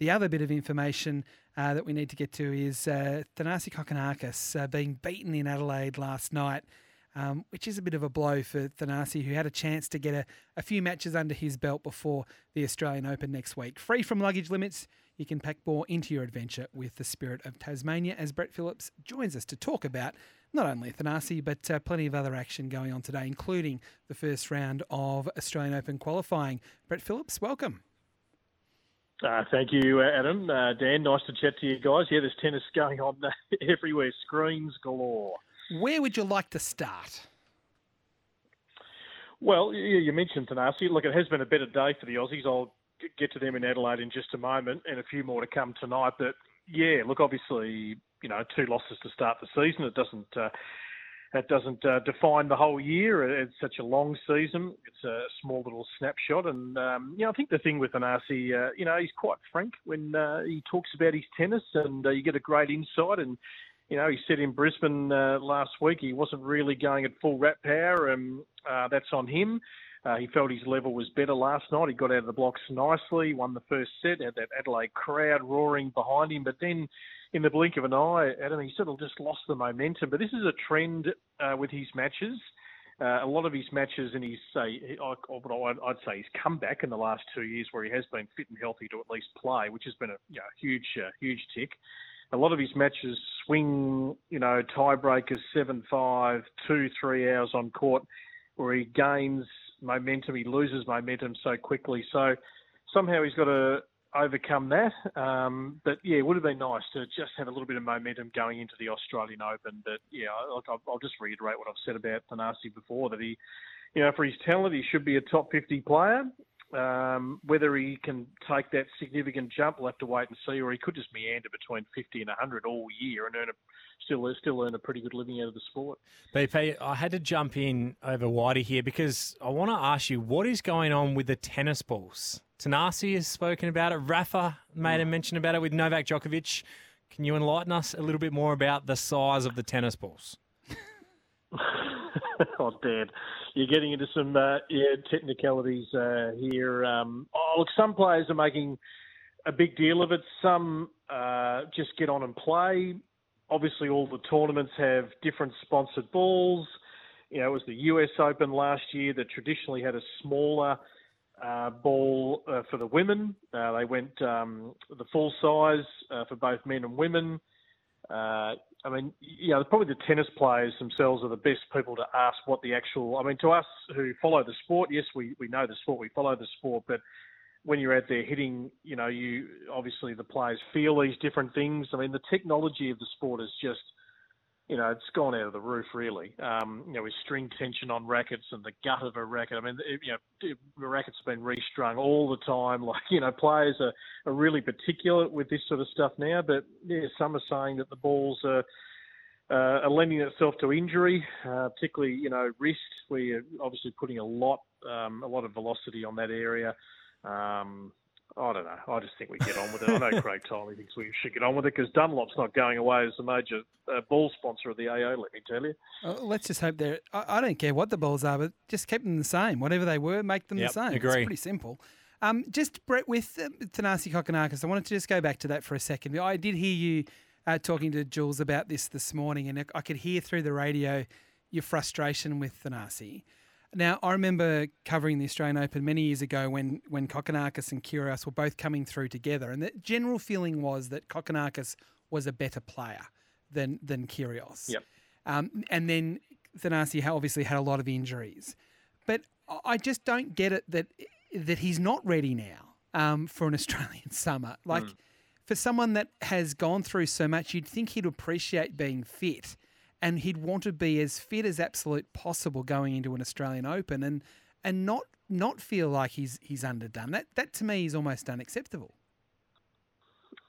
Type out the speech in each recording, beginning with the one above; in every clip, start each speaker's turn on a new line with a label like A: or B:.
A: The other bit of information uh, that we need to get to is uh, Thanasi Kokkinakis uh, being beaten in Adelaide last night. Um, which is a bit of a blow for Thanasi, who had a chance to get a, a few matches under his belt before the Australian Open next week. Free from luggage limits, you can pack more into your adventure with the Spirit of Tasmania as Brett Phillips joins us to talk about not only Thanasi, but uh, plenty of other action going on today, including the first round of Australian Open qualifying. Brett Phillips, welcome.
B: Uh, thank you, Adam. Uh, Dan, nice to chat to you guys. Yeah, there's tennis going on everywhere, screens galore.
A: Where would you like to start?
B: Well, you mentioned Thanasi. Look, it has been a better day for the Aussies. I'll get to them in Adelaide in just a moment, and a few more to come tonight. But yeah, look, obviously, you know, two losses to start the season. It doesn't. Uh, that doesn't uh, define the whole year. It's such a long season. It's a small little snapshot, and um, you know I think the thing with Thanasi, uh, you know, he's quite frank when uh, he talks about his tennis, and uh, you get a great insight. And you know, he said in Brisbane uh, last week he wasn't really going at full rat power, and uh, that's on him. Uh, he felt his level was better last night. He got out of the blocks nicely, won the first set, had that Adelaide crowd roaring behind him. But then, in the blink of an eye, Adam, he sort of just lost the momentum. But this is a trend uh, with his matches. Uh, a lot of his matches and his say, I'd say his comeback in the last two years, where he has been fit and healthy to at least play, which has been a you know, huge, uh, huge tick a lot of his matches swing, you know, tiebreakers, 7 5, 2 3 hours on court, where he gains momentum, he loses momentum so quickly. So somehow he's got to overcome that. Um, but yeah, it would have been nice to just have a little bit of momentum going into the Australian Open. But yeah, I'll, I'll just reiterate what I've said about Thanasi before that he, you know, for his talent, he should be a top 50 player. Um, whether he can take that significant jump, we'll have to wait and see, or he could just meander between 50 and 100 all year and earn a, still still earn a pretty good living out of the sport.
C: BP, I had to jump in over Whitey here because I want to ask you what is going on with the tennis balls. Thanasi has spoken about it. Rafa made a mention about it with Novak Djokovic. Can you enlighten us a little bit more about the size of the tennis balls?
B: oh, Dan, you're getting into some uh, yeah technicalities uh, here. Um, oh, look, some players are making a big deal of it. Some uh, just get on and play. Obviously, all the tournaments have different sponsored balls. You know, it was the US Open last year that traditionally had a smaller uh, ball uh, for the women. Uh, they went um, the full size uh, for both men and women. Uh, I mean, you know, probably the tennis players themselves are the best people to ask what the actual. I mean, to us who follow the sport, yes, we, we know the sport, we follow the sport, but when you're out there hitting, you know, you obviously the players feel these different things. I mean, the technology of the sport is just you know, it's gone out of the roof really. Um, you know, with string tension on rackets and the gut of a racket. I mean, it, you know, the racket's been restrung all the time. Like, you know, players are, are really particular with this sort of stuff now. But yeah, some are saying that the balls are. Uh, are lending itself to injury, uh, particularly you know wrist. We're obviously putting a lot, um, a lot of velocity on that area. Um, I don't know. I just think we get on with it. I know Craig Tiley thinks we should get on with it because Dunlop's not going away as a major uh, ball sponsor of the AO. Let me tell you.
A: Uh, let's just hope they're. I, I, don't care what the balls are, but just keep them the same. Whatever they were, make them
C: yep,
A: the same.
C: Agree.
A: It's pretty simple. Um, just Brett with uh, Thanasi Kokkinakis, I wanted to just go back to that for a second. I did hear you uh, talking to Jules about this this morning, and I could hear through the radio your frustration with Thanasi. Now, I remember covering the Australian Open many years ago when, when Kokkinakis and Kyrgios were both coming through together. And the general feeling was that Kokkinakis was a better player than, than Kyrgios.
B: Yep.
A: Um, and then Thanasi obviously had a lot of injuries. But I just don't get it that, that he's not ready now um, for an Australian summer. Like, mm. for someone that has gone through so much, you'd think he'd appreciate being fit and he'd want to be as fit as absolute possible going into an Australian Open and and not not feel like he's he's underdone. That that to me is almost unacceptable.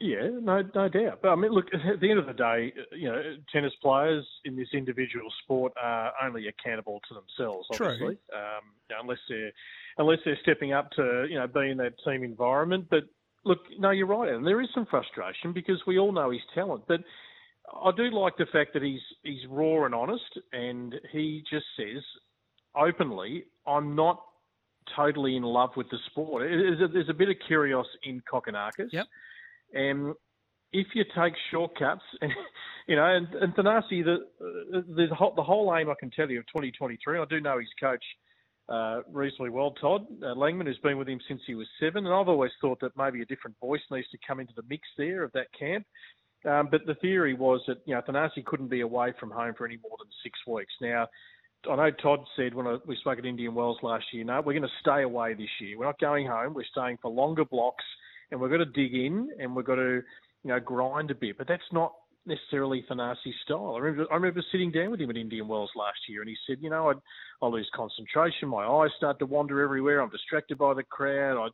B: Yeah, no, no doubt. But I mean, look, at the end of the day, you know, tennis players in this individual sport are only accountable to themselves, obviously, um, unless they're unless they're stepping up to you know be in that team environment. But look, no, you're right, and there is some frustration because we all know his talent, but I do like the fact that he's he's raw and honest, and he just says openly, "I'm not totally in love with the sport. There's a, there's a bit of Kyrgios in Kokkinakis.
A: Yep.
B: And if you take shortcuts, and, you know, and, and Thanasi, the, the, the whole aim, I can tell you, of 2023, I do know his coach uh, reasonably well, Todd uh, Langman, who's been with him since he was seven. And I've always thought that maybe a different voice needs to come into the mix there of that camp. Um, but the theory was that, you know, Thanasi couldn't be away from home for any more than six weeks. Now, I know Todd said when we spoke at Indian Wells last year, no, we're going to stay away this year. We're not going home. We're staying for longer blocks and we've got to dig in and we've got to, you know, grind a bit. But that's not necessarily Thanasi's style. I remember, I remember sitting down with him at Indian Wells last year, and he said, you know, I'd, I lose concentration, my eyes start to wander everywhere, I'm distracted by the crowd, I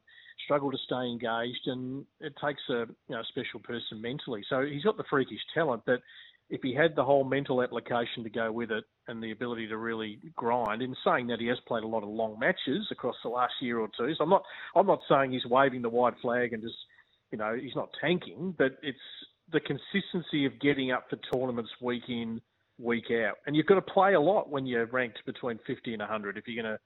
B: struggle to stay engaged, and it takes a you know, special person mentally. So he's got the freakish talent, but if he had the whole mental application to go with it and the ability to really grind, in saying that he has played a lot of long matches across the last year or two, so I'm not I'm not saying he's waving the white flag and just you know he's not tanking, but it's the consistency of getting up for tournaments week in, week out. And you've got to play a lot when you're ranked between 50 and 100 if you're going to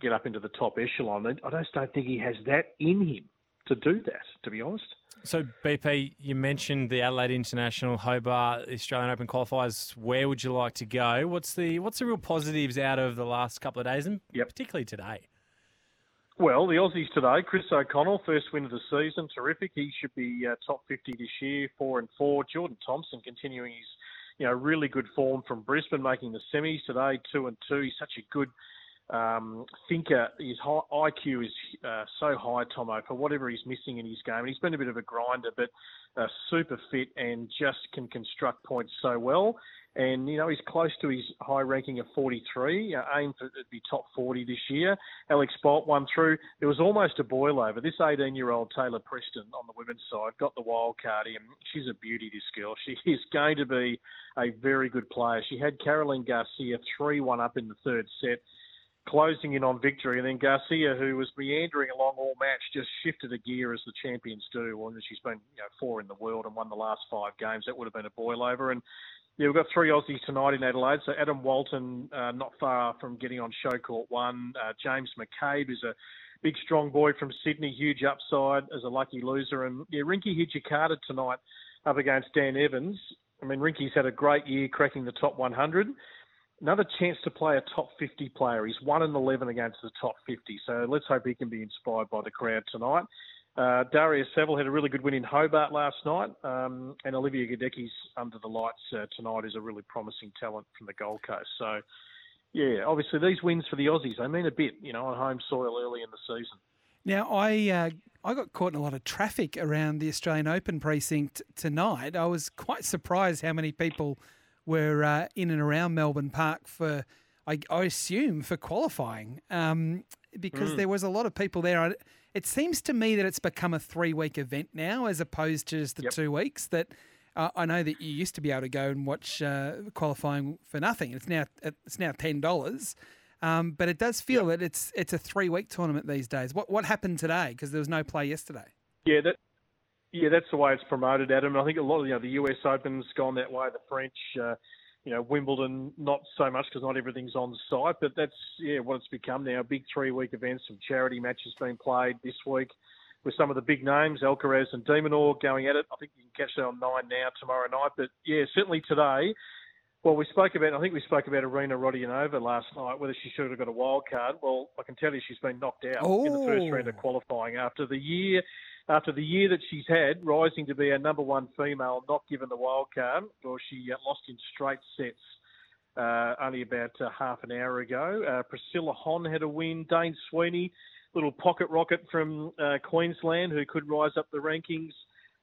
B: get up into the top echelon. I just don't think he has that in him to do that, to be honest.
C: So, BP, you mentioned the Adelaide International, Hobart, Australian Open qualifiers. Where would you like to go? What's the what's the real positives out of the last couple of days, and yep. particularly today?
B: Well, the Aussies today, Chris O'Connell, first win of the season, terrific. He should be uh, top 50 this year, four and four. Jordan Thompson continuing his, you know, really good form from Brisbane, making the semis today, two and two. He's such a good um, thinker. His high, IQ is uh, so high, Tomo, for whatever he's missing in his game. And he's been a bit of a grinder, but uh, super fit and just can construct points so well and you know he's close to his high ranking of 43. Uh, aimed to be top 40 this year. Alex Bolt won through. There was almost a boil over. This 18-year-old Taylor Preston on the women's side got the wild card in. She's a beauty. This girl. She is going to be a very good player. She had Caroline Garcia 3-1 up in the third set. Closing in on victory, and then Garcia, who was meandering along all match, just shifted a gear as the champions do. And she's been, you know, four in the world and won the last five games. That would have been a boil over. And yeah, we've got three Aussies tonight in Adelaide. So Adam Walton, uh, not far from getting on show court one. Uh, James McCabe is a big, strong boy from Sydney, huge upside as a lucky loser. And yeah, Rinky Hijikata tonight up against Dan Evans. I mean, Rinky's had a great year cracking the top 100. Another chance to play a top 50 player. He's 1 and 11 against the top 50. So let's hope he can be inspired by the crowd tonight. Uh, Daria Saville had a really good win in Hobart last night, um, and Olivia Gadecki's under the lights uh, tonight is a really promising talent from the Gold Coast. So, yeah, obviously these wins for the Aussies they mean a bit, you know, on home soil early in the season.
A: Now, I uh, I got caught in a lot of traffic around the Australian Open precinct tonight. I was quite surprised how many people were uh, in and around Melbourne Park for, I, I assume, for qualifying, um, because mm. there was a lot of people there. I, it seems to me that it's become a three week event now as opposed to just the yep. two weeks. That uh, I know that you used to be able to go and watch uh, qualifying for nothing. It's now it's now ten dollars. Um, but it does feel yep. that it's it's a three week tournament these days. What what happened today? Because there was no play yesterday.
B: Yeah, that yeah, that's the way it's promoted, Adam. I think a lot of you know the US Open's gone that way. The French, uh, you know, Wimbledon, not so much because not everything's on site, but that's yeah what it's become now. Big three week events, some charity matches being played this week with some of the big names, Alcaraz and de Minaur going at it. I think you can catch that on nine now tomorrow night. But yeah, certainly today. Well, we spoke about. I think we spoke about Arina Rodionova last night, whether she should have got a wild card. Well, I can tell you she's been knocked out oh. in the first round of oh. qualifying after the year after the year that she's had, rising to be a number one female, not given the wild card, or she uh, lost in straight sets uh, only about uh, half an hour ago. Uh, Priscilla Hon had a win. Dane Sweeny, little pocket rocket from uh, Queensland, who could rise up the rankings.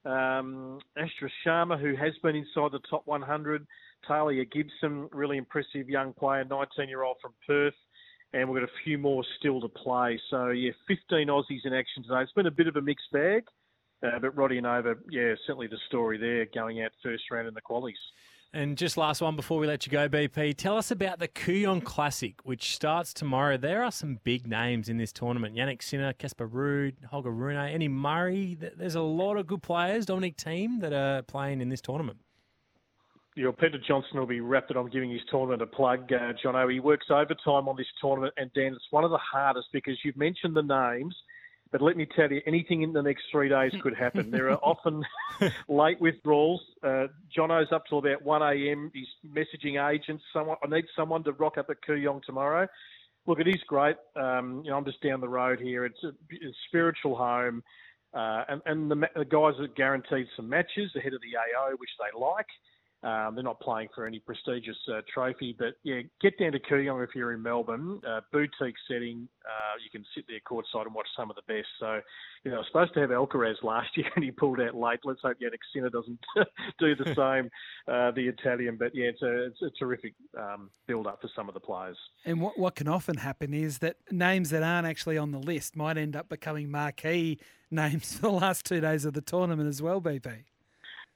B: Um, Astra Sharma, who has been inside the top 100. Talia Gibson, really impressive young player, 19 year old from Perth and we've got a few more still to play. So yeah, 15 Aussies in action today. It's been a bit of a mixed bag, uh, but Rodionova, yeah, certainly the story there, going out first round in the qualies.
C: And just last one before we let you go, BP. Tell us about the Kooyong Classic, which starts tomorrow. There are some big names in this tournament: Jannik Sinner, Casper Ruud, Holger Rune, Andy Murray. There's a lot of good players. Dominic Thiem, that are playing in this tournament.
B: Your Peter Johnson will be wrapped I'm giving his tournament a plug, uh, Jono. He works overtime on this tournament, and Dan, it's one of the hardest because you've mentioned the names, but let me tell you, anything in the next three days could happen. there are often late withdrawals. Uh, Jono's up till about 1 a.m. He's messaging agents. Someone, I need someone to rock up at Kooyong tomorrow. Look, it is great. Um, you know, I'm just down the road here. It's a, a spiritual home. Uh, and, and the, the, guys are guaranteed some matches ahead of the AO, which they like. Um, they're not playing for any prestigious uh, trophy, but yeah, get down to Kooyong if you're in Melbourne. Uh, boutique setting, uh, you can sit there courtside and watch some of the best. So, you know, I was supposed to have Alcaraz last year and he pulled out late. Let's hope Jannik Sinner doesn't do the same, uh, the Italian. But yeah, it's a, it's a terrific um, build up for some of the players.
A: And what, what can often happen is that names that aren't actually on the list might end up becoming marquee names for the last two days of the tournament as well, BP.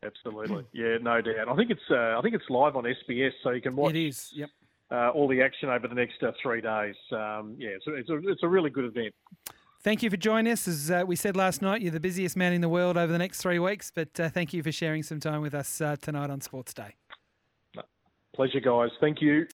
B: Absolutely, yeah, no doubt. I think it's uh, I think it's live on SBS, so you can watch.
A: It is, yep.
B: Uh, all the action over the next uh, three days. Um, yeah, it's a, it's, a, it's a really good event.
A: Thank you for joining us. As uh, we said last night, you're the busiest man in the world over the next three weeks, but uh, thank you for sharing some time with us uh, tonight on Sports Day.
B: Pleasure, guys. Thank you.